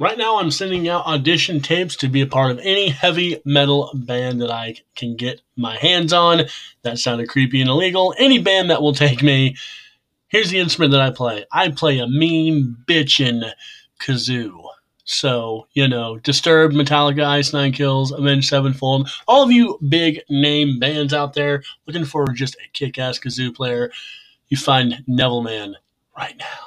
Right now, I'm sending out audition tapes to be a part of any heavy metal band that I can get my hands on. That sounded creepy and illegal. Any band that will take me. Here's the instrument that I play I play a mean bitchin' kazoo. So, you know, Disturbed, Metallica, Ice Nine Kills, Avenged Sevenfold, all of you big name bands out there looking for just a kick ass kazoo player, you find Neville Man right now.